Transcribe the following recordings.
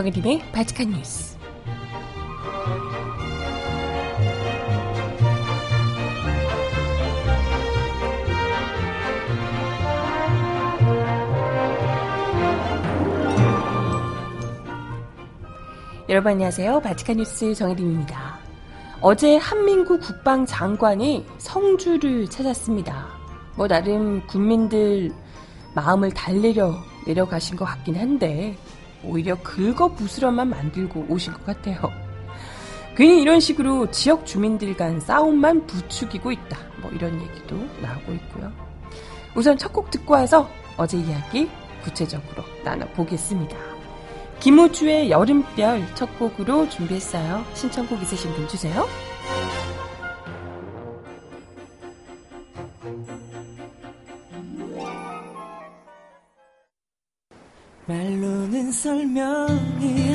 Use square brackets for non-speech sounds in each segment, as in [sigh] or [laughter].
정혜림의 바티칸 뉴스. 여러분 안녕하세요. 바티칸 뉴스 정혜림입니다. 어제 한민구 국방장관이 성주를 찾았습니다. 뭐 나름 국민들 마음을 달래려 내려가신 것 같긴 한데 오히려 긁어 부스럼만 만들고 오신 것 같아요. 괜히 이런 식으로 지역 주민들 간 싸움만 부추기고 있다. 뭐 이런 얘기도 나오고 있고요. 우선 첫 곡 듣고 와서 어제 이야기 구체적으로 나눠보겠습니다. 김우주의 여름별 첫 곡으로 준비했어요. 신청곡 있으신 분 주세요. 설명이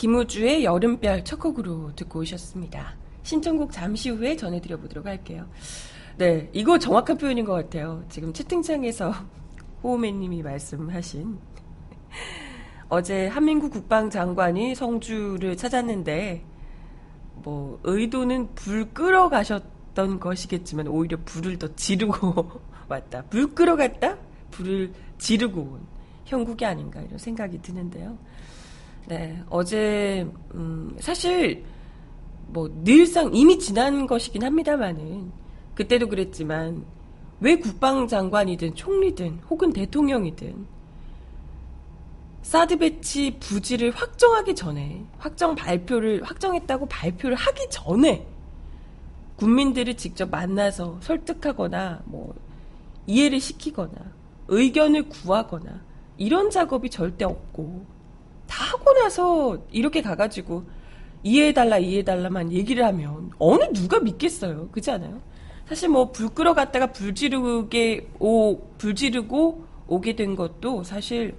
김우주의 여름별 첫 곡으로 듣고 오셨습니다. 신청곡 잠시 후에 전해드려 보도록 할게요. 네, 이거 정확한 표현인 것 같아요. 지금 채팅창에서 [laughs] 호우매님이 말씀하신 어제 한민구 국방장관이 성주를 찾았는데 뭐 의도는 불 끄러 가셨던 것이겠지만 오히려 불을 더 지르고 [laughs] 왔다. 불 끄러 갔다? 불을 지르고 온 형국이 아닌가 이런 생각이 드는데요. 네, 어제 음, 사실 뭐 늘상 이미 지난 것이긴 합니다만은 그때도 그랬지만 왜 국방장관이든 총리든 혹은 대통령이든 사드 배치 부지를 확정하기 전에 확정 발표를 확정했다고 발표를 하기 전에 국민들을 직접 만나서 설득하거나 뭐 이해를 시키거나 의견을 구하거나 이런 작업이 절대 없고 다 하고 나서 이렇게 가가지고 이해해달라 이해해달라만 얘기를 하면 어느 누가 믿겠어요 그렇지 않아요? 사실 뭐불 끄러 갔다가 불 지르게 오, 불 지르고 오게 된 것도 사실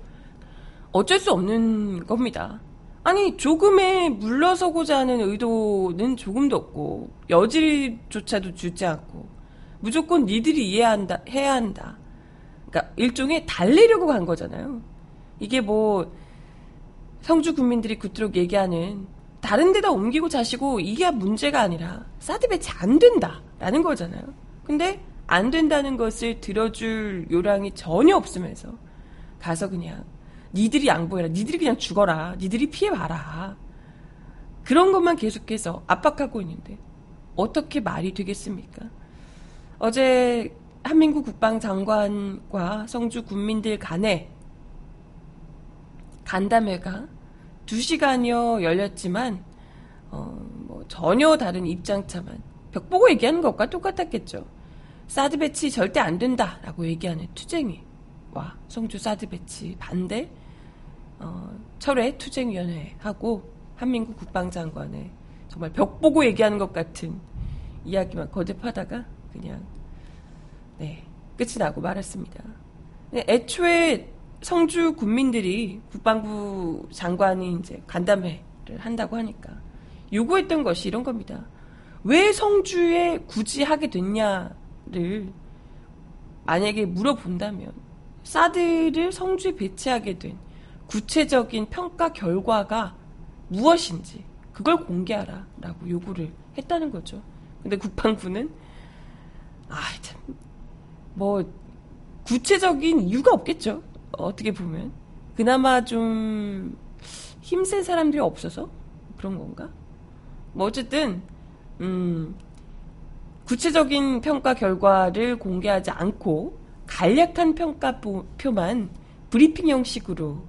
어쩔 수 없는 겁니다. 아니 조금에 물러서고자 하는 의도는 조금도 없고 여지조차도 주지 않고 무조건 니들이 이해한다 해야 한다. 그러니까 일종의 달래려고 간 거잖아요. 이게 뭐 성주 국민들이 그토록 얘기하는 다른 데다 옮기고 자시고 이게 문제가 아니라 사드 배치 안 된다라는 거잖아요. 근데 안 된다는 것을 들어줄 요량이 전혀 없으면서 가서 그냥 니들이 양보해라. 니들이 그냥 죽어라. 니들이 피해 봐라. 그런 것만 계속해서 압박하고 있는데 어떻게 말이 되겠습니까? 어제 한민구 국방장관과 성주 국민들 간에 간담회가 2시간여 열렸지만 어, 뭐 전혀 다른 입장차만 벽 보고 얘기하는 것과 똑같았겠죠. 사드 배치 절대 안 된다라고 얘기하는 투쟁이 와 성주 사드 배치 반대 어, 철회 투쟁위원회하고 한민국 국방장관의 정말 벽 보고 얘기하는 것 같은 이야기만 거듭하다가 그냥 네 끝이 나고 말았습니다. 네, 애초에 성주 군민들이 국방부 장관이 이제 간담회를 한다고 하니까 요구했던 것이 이런 겁니다. 왜 성주에 굳이 하게 됐냐를 만약에 물어본다면 사드를 성주에 배치하게 된 구체적인 평가 결과가 무엇인지 그걸 공개하라 라고 요구를 했다는 거죠. 근데 국방부는 아 참 뭐 구체적인 이유가 없겠죠. 어떻게 보면 그나마 좀 힘센 사람들이 없어서 그런 건가? 뭐 어쨌든 음 구체적인 평가 결과를 공개하지 않고 간략한 평가표만 브리핑 형식으로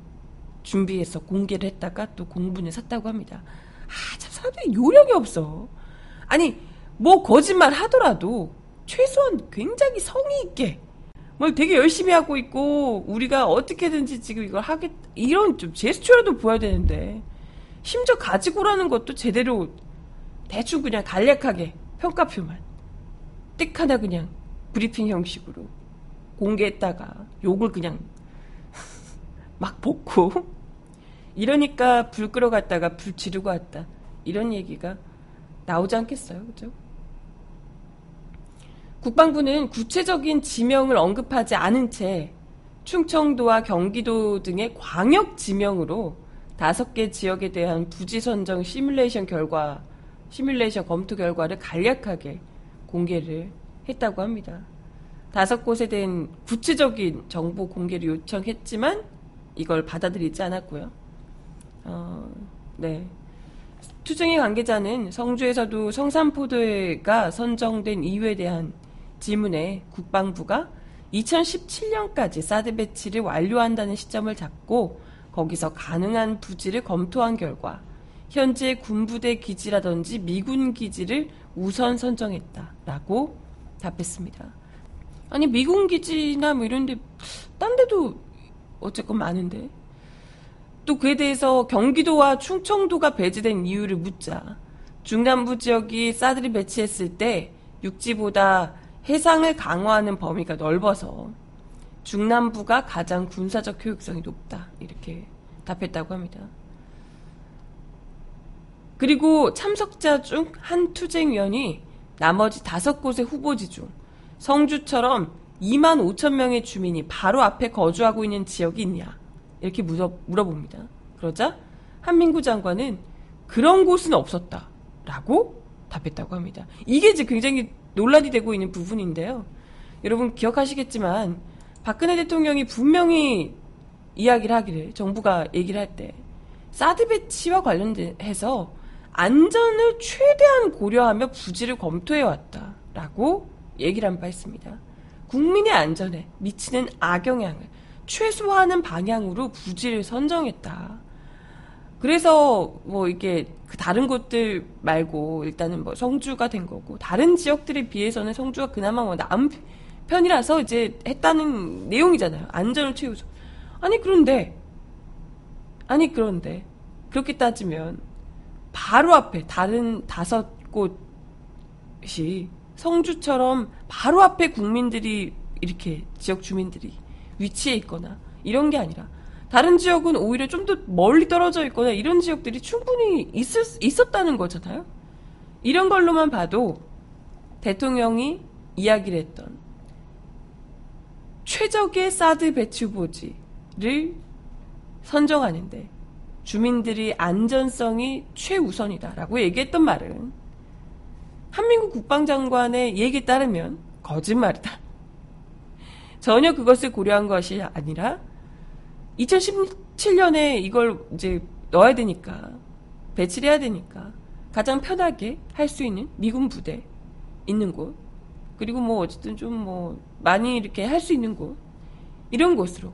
준비해서 공개를 했다가 또 공분을 샀다고 합니다. 아, 참 사람들이 요령이 없어. 아니, 뭐 거짓말 하더라도 최소한 굉장히 성의 있게 뭘 되게 열심히 하고 있고 우리가 어떻게든지 지금 이걸 하겠 이런 좀 제스처라도 보여야 되는데 심지어 가지고라는 것도 제대로 대충 그냥 간략하게 평가표만 띡 하나 그냥 브리핑 형식으로 공개했다가 욕을 그냥 [laughs] 막 볶고 이러니까 불 끌어갔다가 불 지르고 왔다 이런 얘기가 나오지 않겠어요 그죠? 국방부는 구체적인 지명을 언급하지 않은 채 충청도와 경기도 등의 광역 지명으로 다섯 개 지역에 대한 부지 선정 시뮬레이션 결과, 시뮬레이션 검토 결과를 간략하게 공개를 했다고 합니다. 다섯 곳에 대한 구체적인 정보 공개를 요청했지만 이걸 받아들이지 않았고요. 어, 네. 투쟁의 관계자는 성주에서도 성산포도회가 선정된 이유에 대한 질문에 국방부가 2017년까지 사드 배치를 완료한다는 시점을 잡고 거기서 가능한 부지를 검토한 결과 현재 군부대 기지라든지 미군 기지를 우선 선정했다라고 답했습니다. 아니 미군 기지나 뭐 이런데 딴 데도 어쨌건 많은데 또 그에 대해서 경기도와 충청도가 배제된 이유를 묻자 중남부 지역이 사드를 배치했을 때 육지보다 해상을 강화하는 범위가 넓어서 중남부가 가장 군사적 효율성이 높다. 이렇게 답했다고 합니다. 그리고 참석자 중 한 투쟁위원이 나머지 다섯 곳의 후보지 중 성주처럼 2만 5천 명의 주민이 바로 앞에 거주하고 있는 지역이 있냐 이렇게 물어, 물어봅니다. 그러자 한민구 장관은 그런 곳은 없었다 라고 답했다고 합니다. 이게 이제 굉장히 논란이 되고 있는 부분인데요. 여러분 기억하시겠지만 박근혜 대통령이 분명히 이야기를 하기를 정부가 얘기를 할 때 사드 배치와 관련해서 안전을 최대한 고려하며 부지를 검토해 왔다라고 얘기를 한 바 있습니다. 국민의 안전에 미치는 악영향을 최소화하는 방향으로 부지를 선정했다. 그래서 뭐 이게 그 다른 곳들 말고 일단은 뭐 성주가 된 거고 다른 지역들에 비해서는 성주가 그나마 뭐 나은 편이라서 이제 했다는 내용이잖아요. 안전을 최우선. 아니 그런데 아니 그런데 그렇게 따지면 바로 앞에 다른 다섯 곳이 성주처럼 바로 앞에 국민들이 이렇게 지역 주민들이 위치해 있거나 이런 게 아니라 다른 지역은 오히려 좀 더 멀리 떨어져 있거나 이런 지역들이 충분히 있을, 있었다는 거잖아요. 이런 걸로만 봐도 대통령이 이야기를 했던 최적의 사드 배치 후보지를 선정하는데 주민들이 안전성이 최우선이다라고 얘기했던 말은 한민국 국방장관의 얘기에 따르면 거짓말이다. 전혀 그것을 고려한 것이 아니라 2017년에 이걸 이제 넣어야 되니까 배치를 해야 되니까 가장 편하게 할 수 있는 미군 부대 있는 곳 그리고 뭐 어쨌든 좀 뭐 많이 이렇게 할 수 있는 곳 이런 곳으로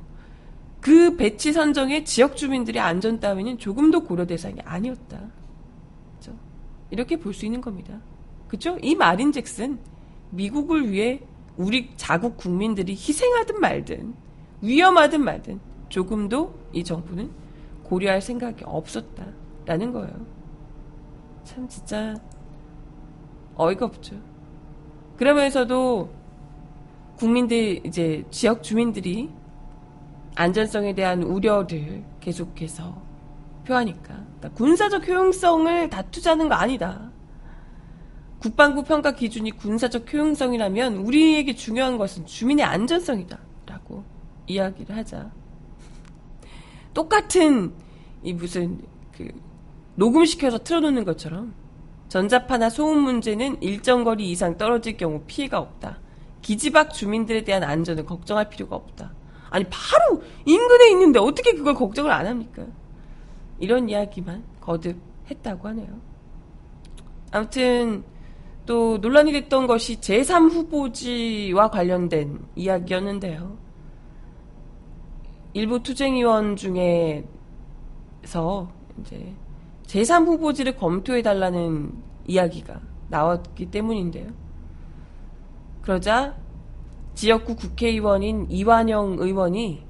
그 배치 선정에 지역 주민들의 안전 따위는 조금도 고려 대상이 아니었다. 그렇죠? 이렇게 볼 수 있는 겁니다. 그렇죠? 이 말인즉슨 미국을 위해 우리 자국 국민들이 희생하든 말든 위험하든 말든 조금도 이 정부는 고려할 생각이 없었다. 라는 거예요. 참 진짜 어이가 없죠. 그러면서도 국민들 이제 지역 주민들이 안전성에 대한 우려를 계속해서 표하니까 그러니까 군사적 효용성을 다투자는 거 아니다. 국방부 평가 기준이 군사적 효용성이라면 우리에게 중요한 것은 주민의 안전성이다. 라고 이야기를 하자. 똑같은 이 무슨 그 녹음시켜서 틀어놓는 것처럼 전자파나 소음 문제는 일정 거리 이상 떨어질 경우 피해가 없다. 기지박 주민들에 대한 안전을 걱정할 필요가 없다. 아니 바로 인근에 있는데 어떻게 그걸 걱정을 안 합니까? 이런 이야기만 거듭 했다고 하네요. 아무튼 또 논란이 됐던 것이 제3 후보지와 관련된 이야기였는데요. 일부 투쟁위원 중에서 이제 제3 후보지를 검토해 달라는 이야기가 나왔기 때문인데요. 그러자 지역구 국회의원인 이완영 의원이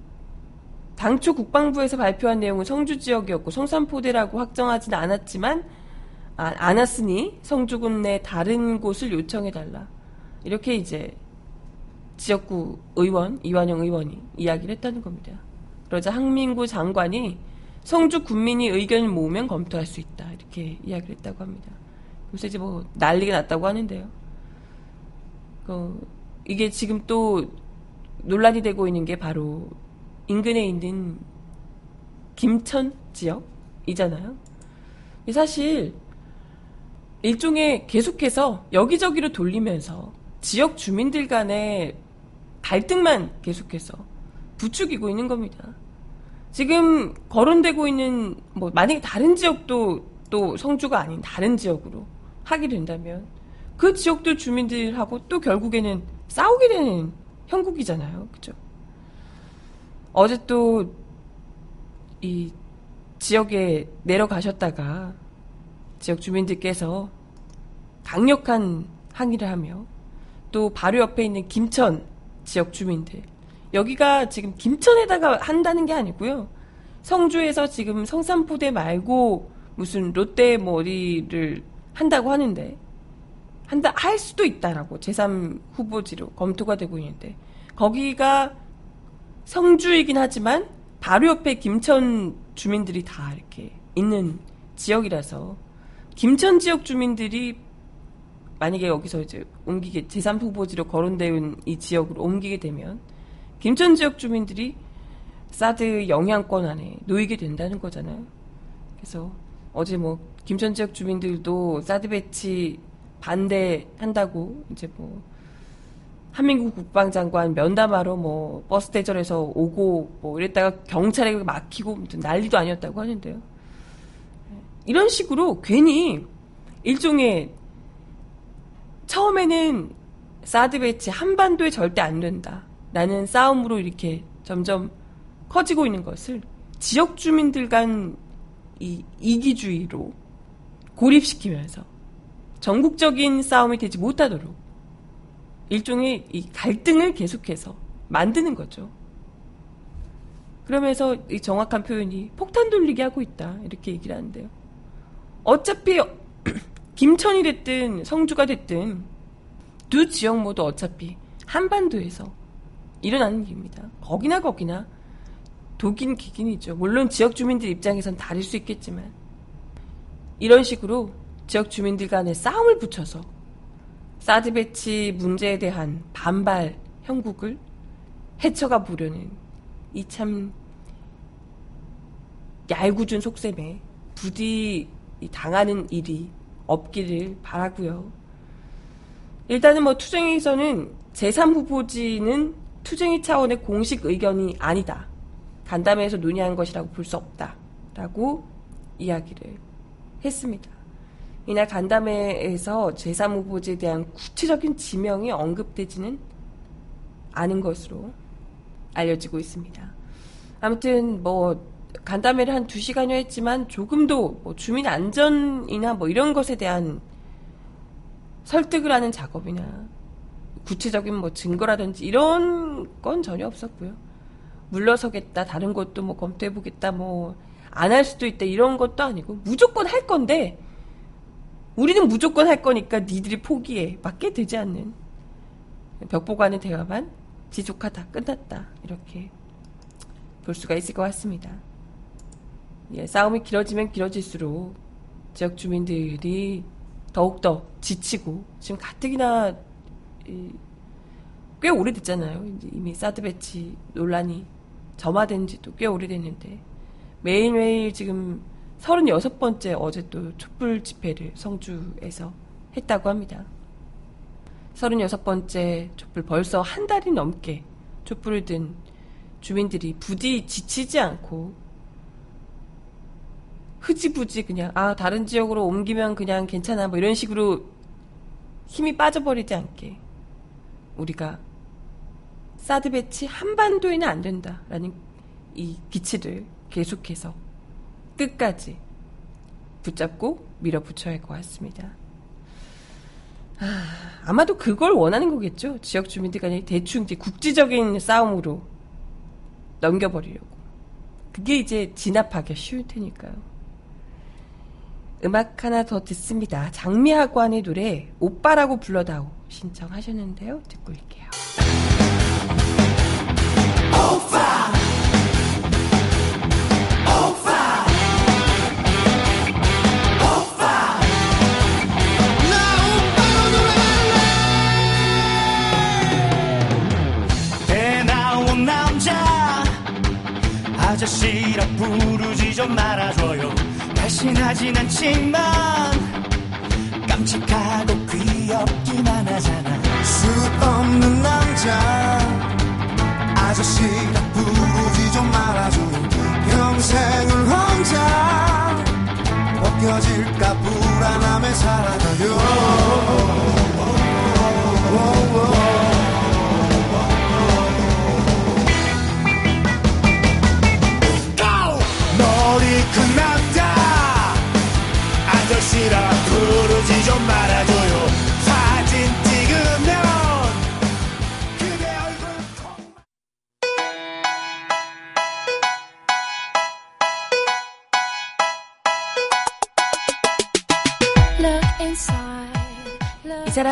당초 국방부에서 발표한 내용은 성주 지역이었고 성산포대라고 확정하진 않았지만 아, 않았으니 성주군 내 다른 곳을 요청해 달라. 이렇게 이제 지역구 의원, 이완영 의원이 이야기를 했다는 겁니다. 그러자 항민구 장관이 성주 군민이 의견을 모으면 검토할 수 있다. 이렇게 이야기를 했다고 합니다. 그래서 이제 뭐 난리가 났다고 하는데요. 그, 이게 지금 또 논란이 되고 있는 게 바로 인근에 있는 김천 지역이잖아요. 사실 일종의 계속해서 여기저기로 돌리면서 지역 주민들 간의 갈등만 계속해서 부추기고 있는 겁니다. 지금 거론되고 있는 뭐 만약에 다른 지역도 또 성주가 아닌 다른 지역으로 하게 된다면 그 지역들 주민들하고 또 결국에는 싸우게 되는 형국이잖아요. 그죠? 어제 또 이 지역에 내려가셨다가 지역 주민들께서 강력한 항의를 하며 또 바로 옆에 있는 김천 지역 주민들 여기가 지금 김천에다가 한다는 게 아니고요. 성주에서 지금 성산포대 말고 무슨 롯데 뭐 어디를 한다고 하는데 한다 할 수도 있다라고 제3 후보지로 검토가 되고 있는데 거기가 성주이긴 하지만 바로 옆에 김천 주민들이 다 이렇게 있는 지역이라서 김천 지역 주민들이 만약에 여기서 이제 옮기게 제3 후보지로 거론된 이 지역으로 옮기게 되면 김천 지역 주민들이 사드 영향권 안에 놓이게 된다는 거잖아요. 그래서 어제 뭐 김천 지역 주민들도 사드 배치 반대한다고 이제 뭐 한민국 국방장관 면담하러 뭐 버스 대절에서 오고 뭐 이랬다가 경찰에 막히고 난리도 아니었다고 하는데요. 이런 식으로 괜히 일종의 처음에는 사드 배치 한반도에 절대 안 된다. 라는 싸움으로 이렇게 점점 커지고 있는 것을 지역 주민들 간 이 이기주의로 고립시키면서 전국적인 싸움이 되지 못하도록 일종의 이 갈등을 계속해서 만드는 거죠. 그러면서 이 정확한 표현이 폭탄 돌리게 하고 있다. 이렇게 얘기를 하는데요. 어차피 [clears throat] 김천이 됐든 성주가 됐든 두 지역 모두 어차피 한반도에서 일어나는 일입니다. 거기나 거기나 독인 기긴이죠. 물론 지역 주민들 입장에선 다를 수 있겠지만 이런 식으로 지역 주민들 간에 싸움을 붙여서 사드 배치 문제에 대한 반발 형국을 헤쳐가 보려는 이 참 얄궂은 속셈에 부디 당하는 일이 없기를 바라고요. 일단은 뭐 투쟁에서는 제3 후보지는 투쟁이 차원의 공식 의견이 아니다. 간담회에서 논의한 것이라고 볼 수 없다. 라고 이야기를 했습니다. 이날 간담회에서 제3 후보지에 대한 구체적인 지명이 언급되지는 않은 것으로 알려지고 있습니다. 아무튼 뭐 간담회를 한 2시간여 했지만 조금도 뭐 주민 안전이나 뭐 이런 것에 대한 설득을 하는 작업이나 구체적인 뭐 증거라든지 이런 건 전혀 없었고요. 물러서겠다, 다른 것도 뭐 검토해보겠다, 뭐 안 할 수도 있다 이런 것도 아니고 무조건 할 건데 우리는 무조건 할 거니까 니들이 포기해 맞게 되지 않는 벽보관의 대화만 지속하다 끝났다 이렇게 볼 수가 있을 것 같습니다. 예, 싸움이 길어지면 길어질수록 지역 주민들이 더욱더 지치고 지금 가뜩이나 이, 꽤 오래됐잖아요. 이미 사드 배치 논란이 점화된 지도 꽤 오래됐는데 매일매일 지금 36번째 어제 또 촛불 집회를 성주에서 했다고 합니다. 36번째 촛불 벌써 한 달이 넘게 촛불을 든 주민들이 부디 지치지 않고 흐지부지 그냥 아 다른 지역으로 옮기면 그냥 괜찮아 뭐 이런 식으로 힘이 빠져버리지 않게 우리가 사드 배치 한반도에는 안 된다라는 이 기치를 계속해서 끝까지 붙잡고 밀어붙여야 할 것 같습니다. 아, 아마도 그걸 원하는 거겠죠. 지역 주민들 간에 대충 이제 국지적인 싸움으로 넘겨버리려고. 그게 이제 진압하기 쉬울 테니까요. 음악 하나 더 듣습니다. 장미하관의 노래 오빠라고 불러다오 신청하셨는데요. 듣고 올게요. 배 나온 남자 아저씨라 부르지 좀 말아줘요 날씬하진 않지만 깜찍하고 귀 엽기만 하잖아. 수 없는 남자. 아저씨라 부르지 좀 말아줘. 평생을 혼자 벗겨질까 불안함에 살아가요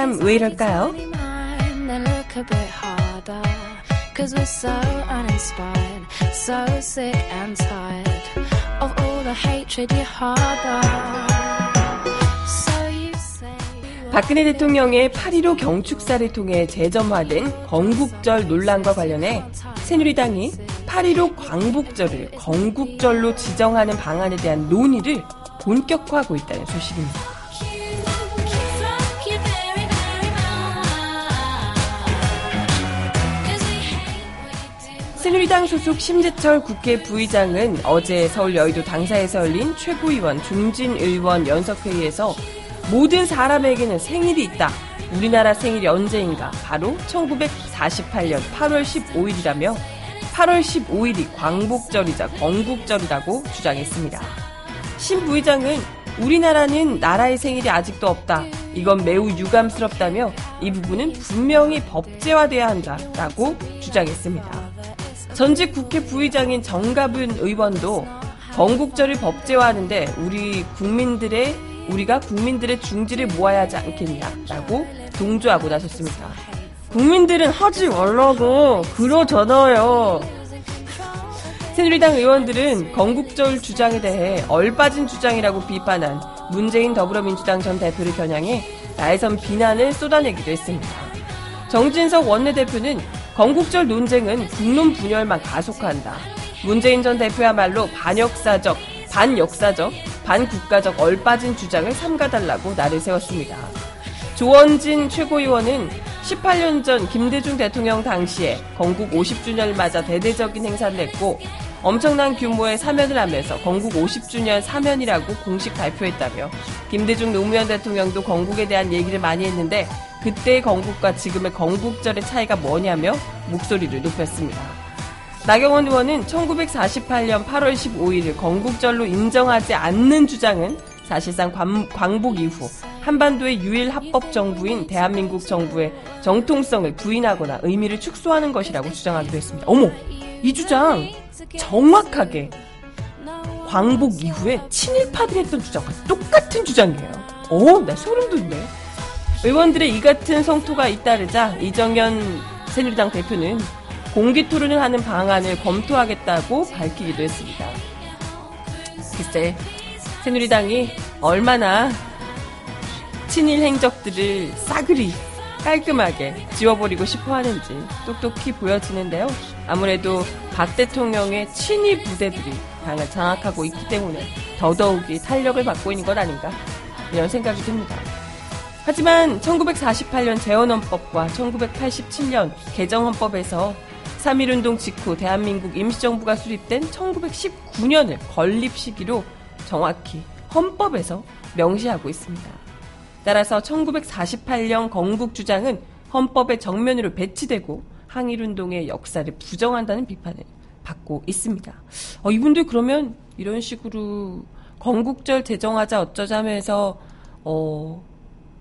이 사람 왜 이럴까요? Cause we're so uninspired, so sick and tired of all the hatred you harbor. So you say. 박근혜 대통령의 8.15 경축사를 통해 재점화된 건국절 논란과 관련해 새누리당이 8.15 광복절을 건국절로 지정하는 방안에 대한 논의를 본격화하고 있다는 소식입니다. 새누리당 소속 심재철 국회 부의장은 어제 서울 여의도 당사에서 열린 최고위원 중진 의원 연석회의에서 모든 사람에게는 생일이 있다. 우리나라 생일이 언제인가? 바로 1948년 8월 15일이라며 8월 15일이 광복절이자 건국절이라고 주장했습니다. 신 부의장은 우리나라는 나라의 생일이 아직도 없다. 이건 매우 유감스럽다며 이 부분은 분명히 법제화돼야 한다라고 주장했습니다. 전직 국회 부의장인 정갑은 의원도 건국절을 법제화하는데 우리 국민들의 우리가 국민들의 중지를 모아야 하지 않겠냐라고 동조하고 나섰습니다. 국민들은 하지 말라고 그러잖아요. 새누리당 의원들은 건국절 주장에 대해 얼빠진 주장이라고 비판한 문재인 더불어민주당 전 대표를 겨냥해 나해선 비난을 쏟아내기도 했습니다. 정진석 원내대표는 건국절 논쟁은 국론 분열만 가속화한다. 문재인 전 대표야말로 반역사적, 반역사적, 반국가적 얼빠진 주장을 삼가달라고 날을 세웠습니다. 조원진 최고위원은 18년 전 김대중 대통령 당시에 건국 50주년을 맞아 대대적인 행사를 했고 엄청난 규모의 사면을 하면서 건국 50주년 사면이라고 공식 발표했다며 김대중 노무현 대통령도 건국에 대한 얘기를 많이 했는데 그때의 건국과 지금의 건국절의 차이가 뭐냐며 목소리를 높였습니다. 나경원 의원은 1948년 8월 15일을 건국절로 인정하지 않는 주장은 사실상 광, 광복 이후 한반도의 유일 합법 정부인 대한민국 정부의 정통성을 부인하거나 의미를 축소하는 것이라고 주장하기도 했습니다. 어머! 이 주장 정확하게 광복 이후에 친일파들이 했던 주장과 똑같은 주장이에요. 오, 나 소름 돋네. 의원들의 이 같은 성토가 잇따르자 이정현 새누리당 대표는 공기 토론을 하는 방안을 검토하겠다고 밝히기도 했습니다. 글쎄, 새누리당이 얼마나 친일 행적들을 싸그리 깔끔하게 지워버리고 싶어 하는지 똑똑히 보여지는데요. 아무래도 박 대통령의 친일 부대들이 당을 장악하고 있기 때문에 더더욱이 탄력을 받고 있는 것 아닌가 이런 생각이 듭니다. 하지만 1948년 재헌헌법과 1987년 개정헌법에서 3.1운동 직후 대한민국 임시정부가 수립된 1919년을 건립 시기로 정확히 헌법에서 명시하고 있습니다. 따라서 1948년 건국 주장은 헌법의 정면으로 배치되고 항일 운동의 역사를 부정한다는 비판을 받고 있습니다. 어, 이분들 그러면 이런 식으로 건국절 제정하자 어쩌자 하면서 어,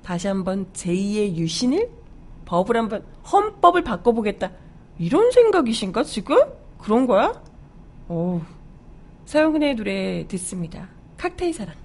다시 한번 제2의 유신을 법을 한번 헌법을 바꿔보겠다 이런 생각이신가 지금 그런 거야? 어, 서영은의 노래 듣습니다. 칵테일 사랑.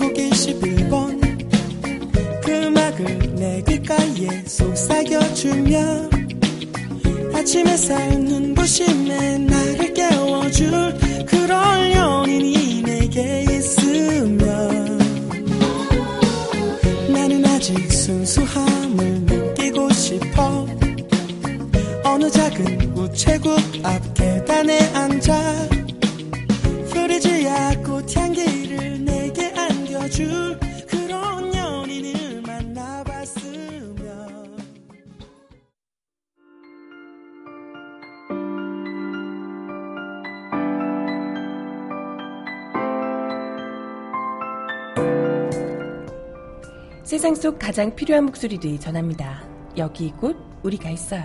아침 햇살 눈부심에 가장 필요한 목소리를 전합니다. 여기 곧 우리가 있어요.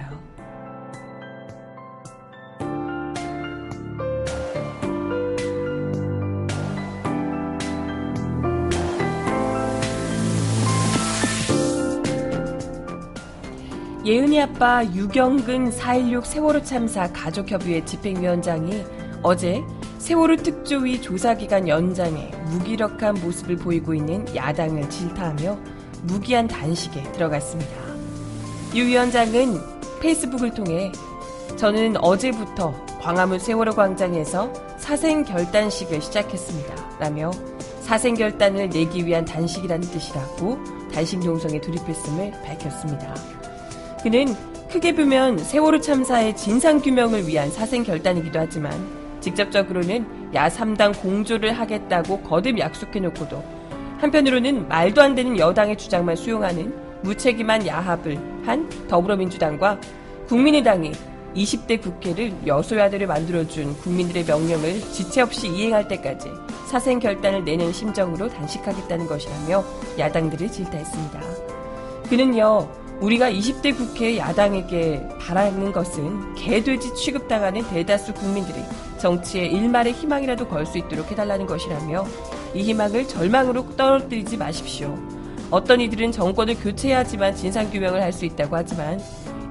예은이 아빠 유경근 4.16 세월호 참사 가족협의회 집행위원장이 어제 세월호 특조위 조사기간 연장에 무기력한 모습을 보이고 있는 야당을 질타하며 무기한 단식에 들어갔습니다. 유 위원장은 페이스북을 통해 저는 어제부터 광화문 세월호 광장에서 사생 결단식을 시작했습니다. 라며 사생 결단을 내기 위한 단식이라는 뜻이라고 단식 농성에 돌입했음을 밝혔습니다. 그는 크게 보면 세월호 참사의 진상 규명을 위한 사생 결단이기도 하지만 직접적으로는 야3당 공조를 하겠다고 거듭 약속해놓고도 한편으로는 말도 안 되는 여당의 주장만 수용하는 무책임한 야합을 한 더불어민주당과 국민의당이 20대 국회를 여소야대를 만들어준 국민들의 명령을 지체 없이 이행할 때까지 사생 결단을 내는 심정으로 단식하겠다는 것이라며 야당들을 질타했습니다. 그는요, 우리가 20대 국회 야당에게 바라는 것은 개돼지 취급당하는 대다수 국민들이 정치에 일말의 희망이라도 걸 수 있도록 해달라는 것이라며 이 희망을 절망으로 떨어뜨리지 마십시오. 어떤 이들은 정권을 교체해야지만 진상규명을 할 수 있다고 하지만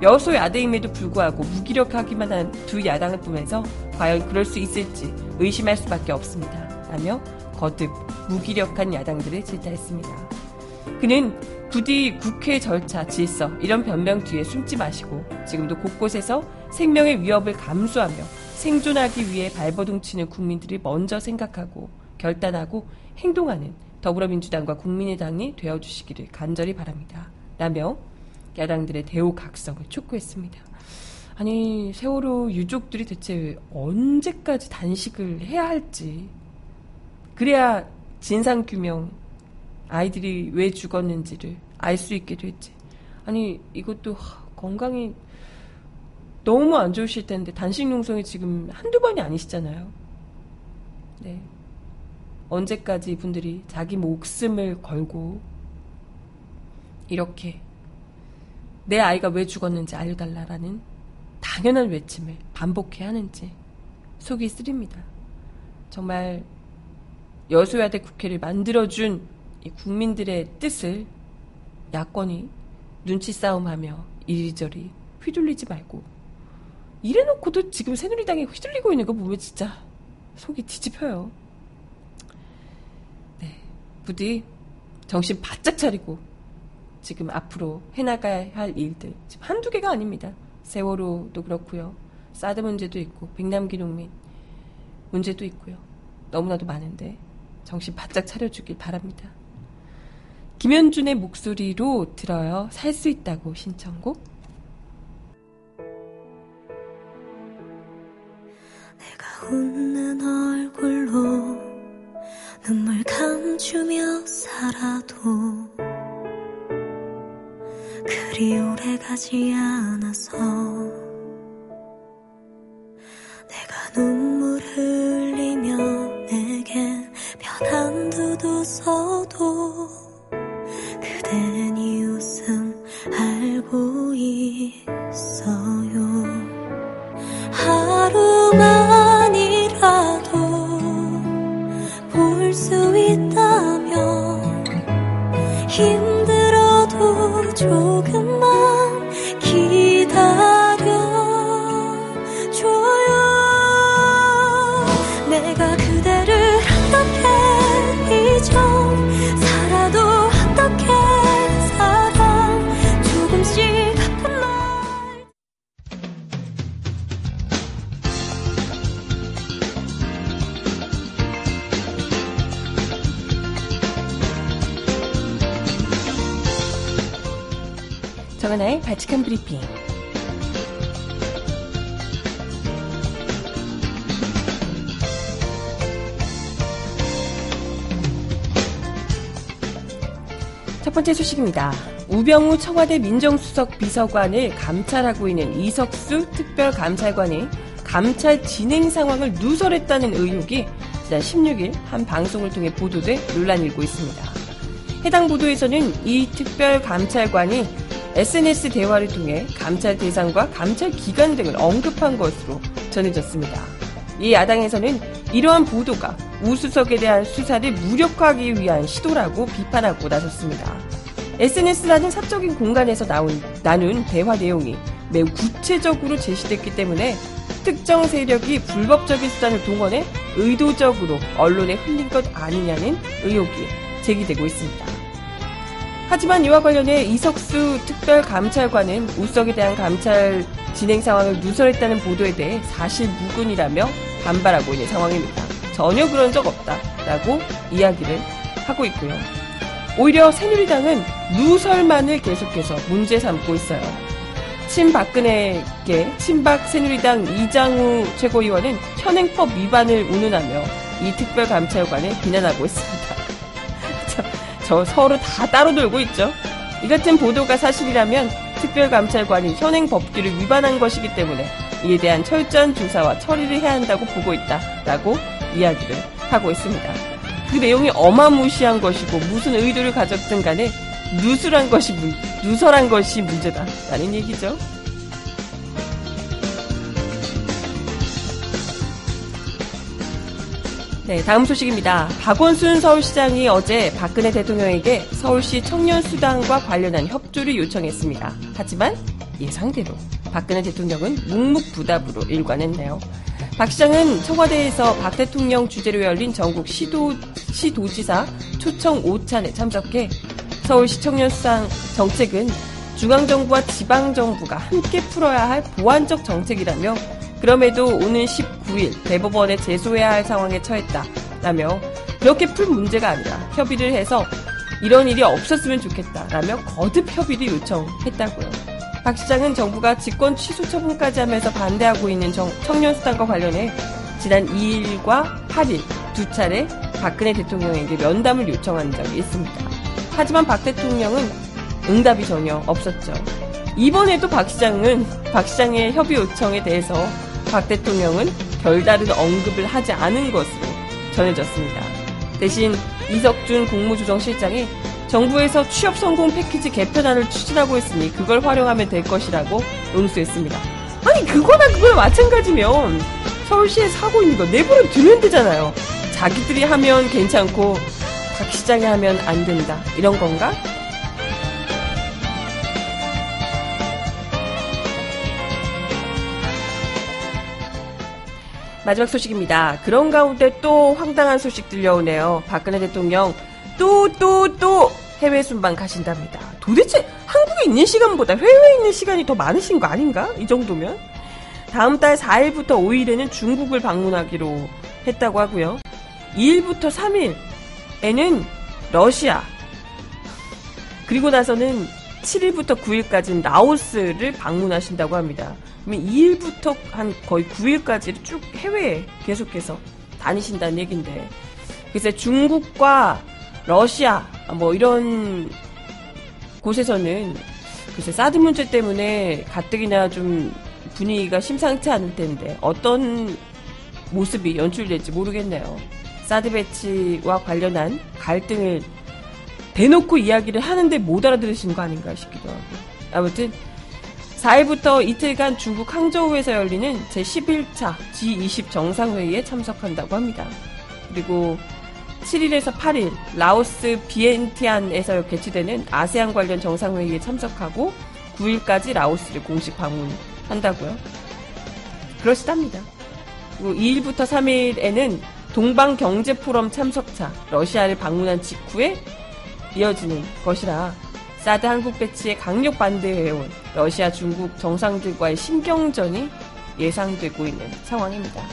여소 야대임에도 불구하고 무기력하기만 한 두 야당을 보면서 과연 그럴 수 있을지 의심할 수밖에 없습니다. 라며 거듭 무기력한 야당들을 질타했습니다. 그는 부디 국회 절차, 질서 이런 변명 뒤에 숨지 마시고 지금도 곳곳에서 생명의 위협을 감수하며 생존하기 위해 발버둥치는 국민들이 먼저 생각하고 결단하고 행동하는 더불어민주당과 국민의당이 되어주시기를 간절히 바랍니다. 라며 야당들의 대우각성을 촉구했습니다. 아니 세월호 유족들이 대체 언제까지 단식을 해야 할지 그래야 진상 규명 아이들이 왜 죽었는지를 알 수 있게 됐지. 아니 이것도 하, 건강이 너무 안 좋으실 텐데 단식 농성이 지금 한두 번이 아니시잖아요. 네. 언제까지 이분들이 자기 목숨을 걸고 이렇게 내 아이가 왜 죽었는지 알려달라라는 당연한 외침을 반복해야 하는지 속이 쓰립니다. 정말 여소야대 국회를 만들어준 이 국민들의 뜻을 야권이 눈치 싸움하며 이리저리 휘둘리지 말고 이래놓고도 지금 새누리당에 휘둘리고 있는 거 보면 진짜 속이 뒤집혀요. 네, 부디 정신 바짝 차리고 지금 앞으로 해나가야 할 일들 지금 한두 개가 아닙니다. 세월호도 그렇고요. 사드 문제도 있고 백남기 농민 문제도 있고요. 너무나도 많은데 정신 바짝 차려주길 바랍니다. 김현준의 목소리로 들어요. 살 수 있다고 신청곡. 내가 웃는 얼굴로 눈물 감추며 살아도 그리 오래 가지 않아서 내가 눈물 흘리며 내겐 편한 듯 웃어도 소식입니다. 우병우 청와대 민정수석 비서관을 감찰하고 있는 이석수 특별감찰관이 감찰 진행 상황을 누설했다는 의혹이 지난 16일 한 방송을 통해 보도돼 논란이 일고 있습니다. 해당 보도에서는 이 특별감찰관이 SNS 대화를 통해 감찰 대상과 감찰 기간 등을 언급한 것으로 전해졌습니다. 이 야당에서는 이러한 보도가 우수석에 대한 수사를 무력화하기 위한 시도라고 비판하고 나섰습니다. SNS라는 사적인 공간에서 나온, 나눈 대화 내용이 매우 구체적으로 제시됐기 때문에 특정 세력이 불법적인 수단을 동원해 의도적으로 언론에 흘린 것 아니냐는 의혹이 제기되고 있습니다. 하지만 이와 관련해 이석수 특별감찰관은 우석에 대한 감찰 진행 상황을 누설했다는 보도에 대해 사실 무근이라며 반발하고 있는 상황입니다. 전혀 그런 적 없다라고 이야기를 하고 있고요. 오히려 새누리당은 누설만을 계속해서 문제 삼고 있어요. 친박근혜계 친박 새누리당 이장우 최고위원은 현행법 위반을 운운하며 이 특별감찰관을 비난하고 있습니다. [laughs] 저, 저 서로 다 따로 놀고 있죠. 이 같은 보도가 사실이라면 특별감찰관이 현행 법규를 위반한 것이기 때문에 이에 대한 철저한 조사와 처리를 해야 한다고 보고 있다라고 이야기를 하고 있습니다. 그 내용이 어마무시한 것이고 무슨 의도를 가졌든 간에 누술한 것이 문, 누설한 것이 문제다 라는 얘기죠. 네, 다음 소식입니다. 박원순 서울시장이 어제 박근혜 대통령에게 서울시 청년수당과 관련한 협조를 요청했습니다. 하지만 예상대로 박근혜 대통령은 묵묵부답으로 일관했네요. 박 시장은 청와대에서 박 대통령 주재로 열린 전국 시도, 시도지사 초청 오찬에 참석해 서울시 청년수당 정책은 중앙정부와 지방정부가 함께 풀어야 할 보완적 정책이라며 그럼에도 오는 19일 대법원에 제소해야 할 상황에 처했다라며 그렇게 풀 문제가 아니라 협의를 해서 이런 일이 없었으면 좋겠다라며 거듭 협의를 요청했다고요. 박 시장은 정부가 직권 취소 처분까지 하면서 반대하고 있는 정, 청년수당과 관련해 지난 2일과 8일 두 차례 박근혜 대통령에게 면담을 요청한 적이 있습니다. 하지만 박 대통령은 응답이 전혀 없었죠. 이번에도 박 시장은 박 시장의 협의 요청에 대해서 박 대통령은 별다른 언급을 하지 않은 것으로 전해졌습니다. 대신 이석준 국무조정실장이 정부에서 취업 성공 패키지 개편안을 추진하고 있으니 그걸 활용하면 될 것이라고 응수했습니다. 아니 그거나 그거나 마찬가지면 서울시에 사고 있는 거 내부로 두면 되잖아요. 자기들이 하면 괜찮고 각 시장이 하면 안 된다 이런 건가? 마지막 소식입니다. 그런 가운데 또 황당한 소식 들려오네요. 박근혜 대통령 또 또 또 해외 순방 가신답니다. 도대체 한국에 있는 시간보다 해외에 있는 시간이 더 많으신 거 아닌가? 이 정도면? 다음 달 4일부터 5일에는 중국을 방문하기로 했다고 하고요. 2일부터 3일에는 러시아, 그리고 나서는 7일부터 9일까지는 라오스를 방문하신다고 합니다. 그러면 2일부터 한 거의 9일까지 쭉 해외에 계속해서 다니신다는 얘긴데 글쎄 중국과 러시아 뭐 이런 곳에서는 글쎄 사드 문제 때문에 가뜩이나 좀 분위기가 심상치 않을 텐데 어떤 모습이 연출될지 모르겠네요. 사드 배치와 관련한 갈등을 대놓고 이야기를 하는데 못 알아들으시는 거 아닌가 싶기도 하고. 아무튼 4일부터 이틀간 중국 항저우에서 열리는 제11차 G20 정상회의에 참석한다고 합니다. 그리고 7일에서 8일 라오스 비엔티안에서 개최되는 아세안 관련 정상회의에 참석하고 9일까지 라오스를 공식 방문한다고요. 그러시답니다. 그리고 2일부터 3일에는 동방 경제 포럼 참석차 러시아를 방문한 직후에 이어지는 것이라 사드 한국 배치에 강력 반대해온 러시아, 중국 정상들과의 신경전이 예상되고 있는 상황입니다.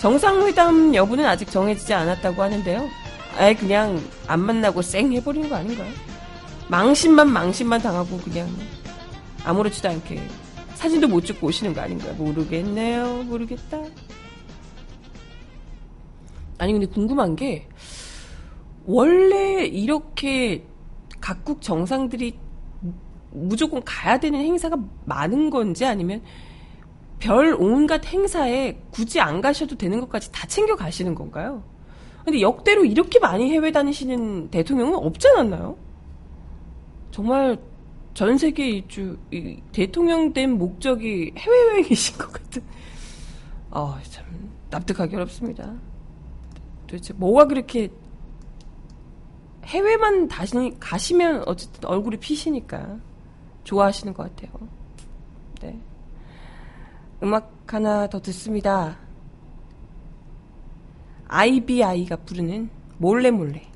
정상회담 여부는 아직 정해지지 않았다고 하는데요. 아예 그냥 안 만나고 쌩 해버리는 거 아닌가요? 망신만 망신만 당하고 그냥 아무렇지도 않게 사진도 못 찍고 오시는 거 아닌가요? 모르겠네요. 모르겠다. 아니 근데 궁금한 게 원래 이렇게 각국 정상들이 무조건 가야 되는 행사가 많은 건지 아니면 별 온갖 행사에 굳이 안 가셔도 되는 것까지 다 챙겨 가시는 건가요? 근데 역대로 이렇게 많이 해외 다니시는 대통령은 없지 않았나요? 정말 전 세계 일주 이 대통령 된 목적이 해외 여행이신 것 같은. 아, 참 납득하기 어렵습니다. 도대체 뭐가 그렇게 해외만 다시 가시면 어쨌든 얼굴이 피시니까 좋아하시는 것 같아요. 네. 음악 하나 더 듣습니다. IBI가 부르는 몰래 몰래.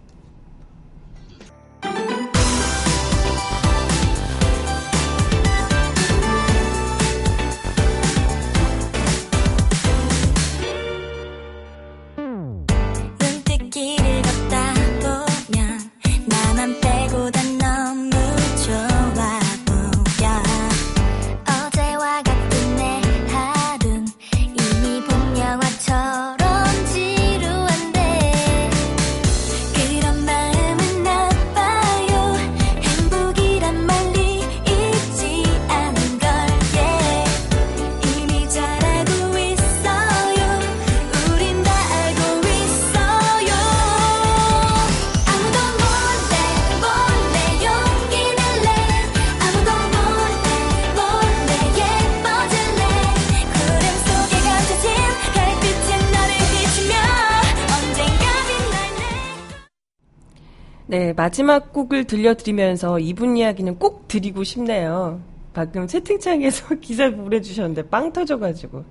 마지막 곡을 들려드리면서 이분 이야기는 꼭 드리고 싶네요. 방금 채팅창에서 [laughs] 기사 보내주셨는데 빵 터져가지고.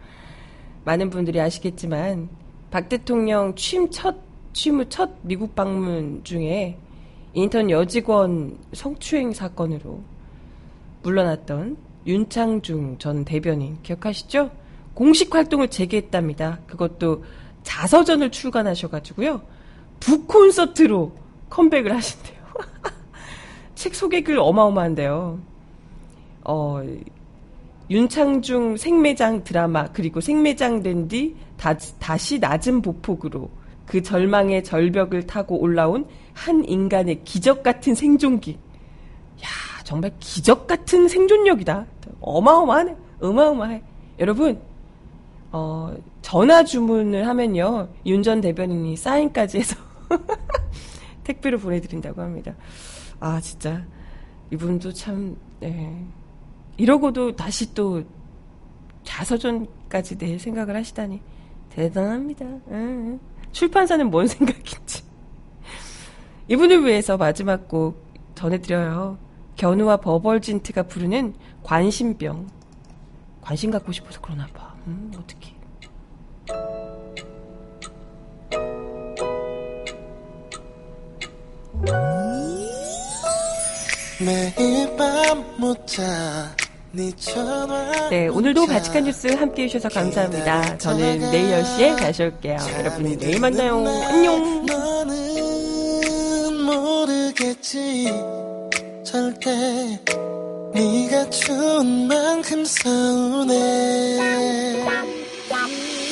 많은 분들이 아시겠지만, 박 대통령 취임 첫, 취임 후 첫 미국 방문 중에 인턴 여직원 성추행 사건으로 물러났던 윤창중 전 대변인 기억하시죠? 공식 활동을 재개했답니다. 그것도 자서전을 출간하셔가지고요. 북 콘서트로 컴백을 하신대요. [laughs] 책 소개글 어마어마한데요. 어, 윤창중 생매장 드라마 그리고 생매장 된뒤 다시 낮은 보폭으로 그 절망의 절벽을 타고 올라온 한 인간의 기적 같은 생존기. 야 정말 기적 같은 생존력이다. 어마어마하네. 어마어마해. 여러분 어, 전화 주문을 하면요 윤 전 대변인이 사인까지 해서 [laughs] 택배로 보내드린다고 합니다. 아, 진짜. 이분도 참, 네. 이러고도 다시 또 자서전까지 낼 생각을 하시다니. 대단합니다. 응. 출판사는 뭔 [laughs] 생각인지. 이분을 위해서 마지막 곡 전해드려요. 견우와 버벌진트가 부르는 관심병. 관심 갖고 싶어서 그러나 봐. 음, 어떡해. 네 오늘도 바치칸 뉴스 함께 해주셔서 감사합니다. 저는 내일 10시에 다시 올게요. 여러분, 내일 만나요. 안녕! 너는 모르겠지 절대 네가 좋은 만큼 서운해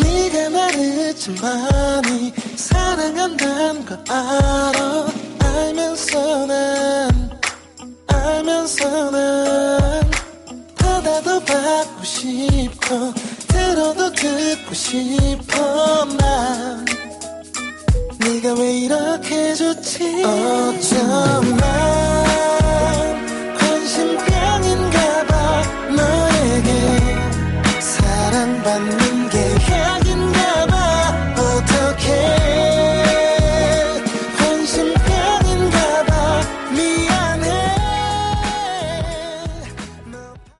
네가 나를 좀 많이 사랑한다는 걸 알아 알면서 난 알면서 난 받아도 받고 싶어 들어도 듣고 싶어 난 네가 왜 이렇게 좋지? 어쩌면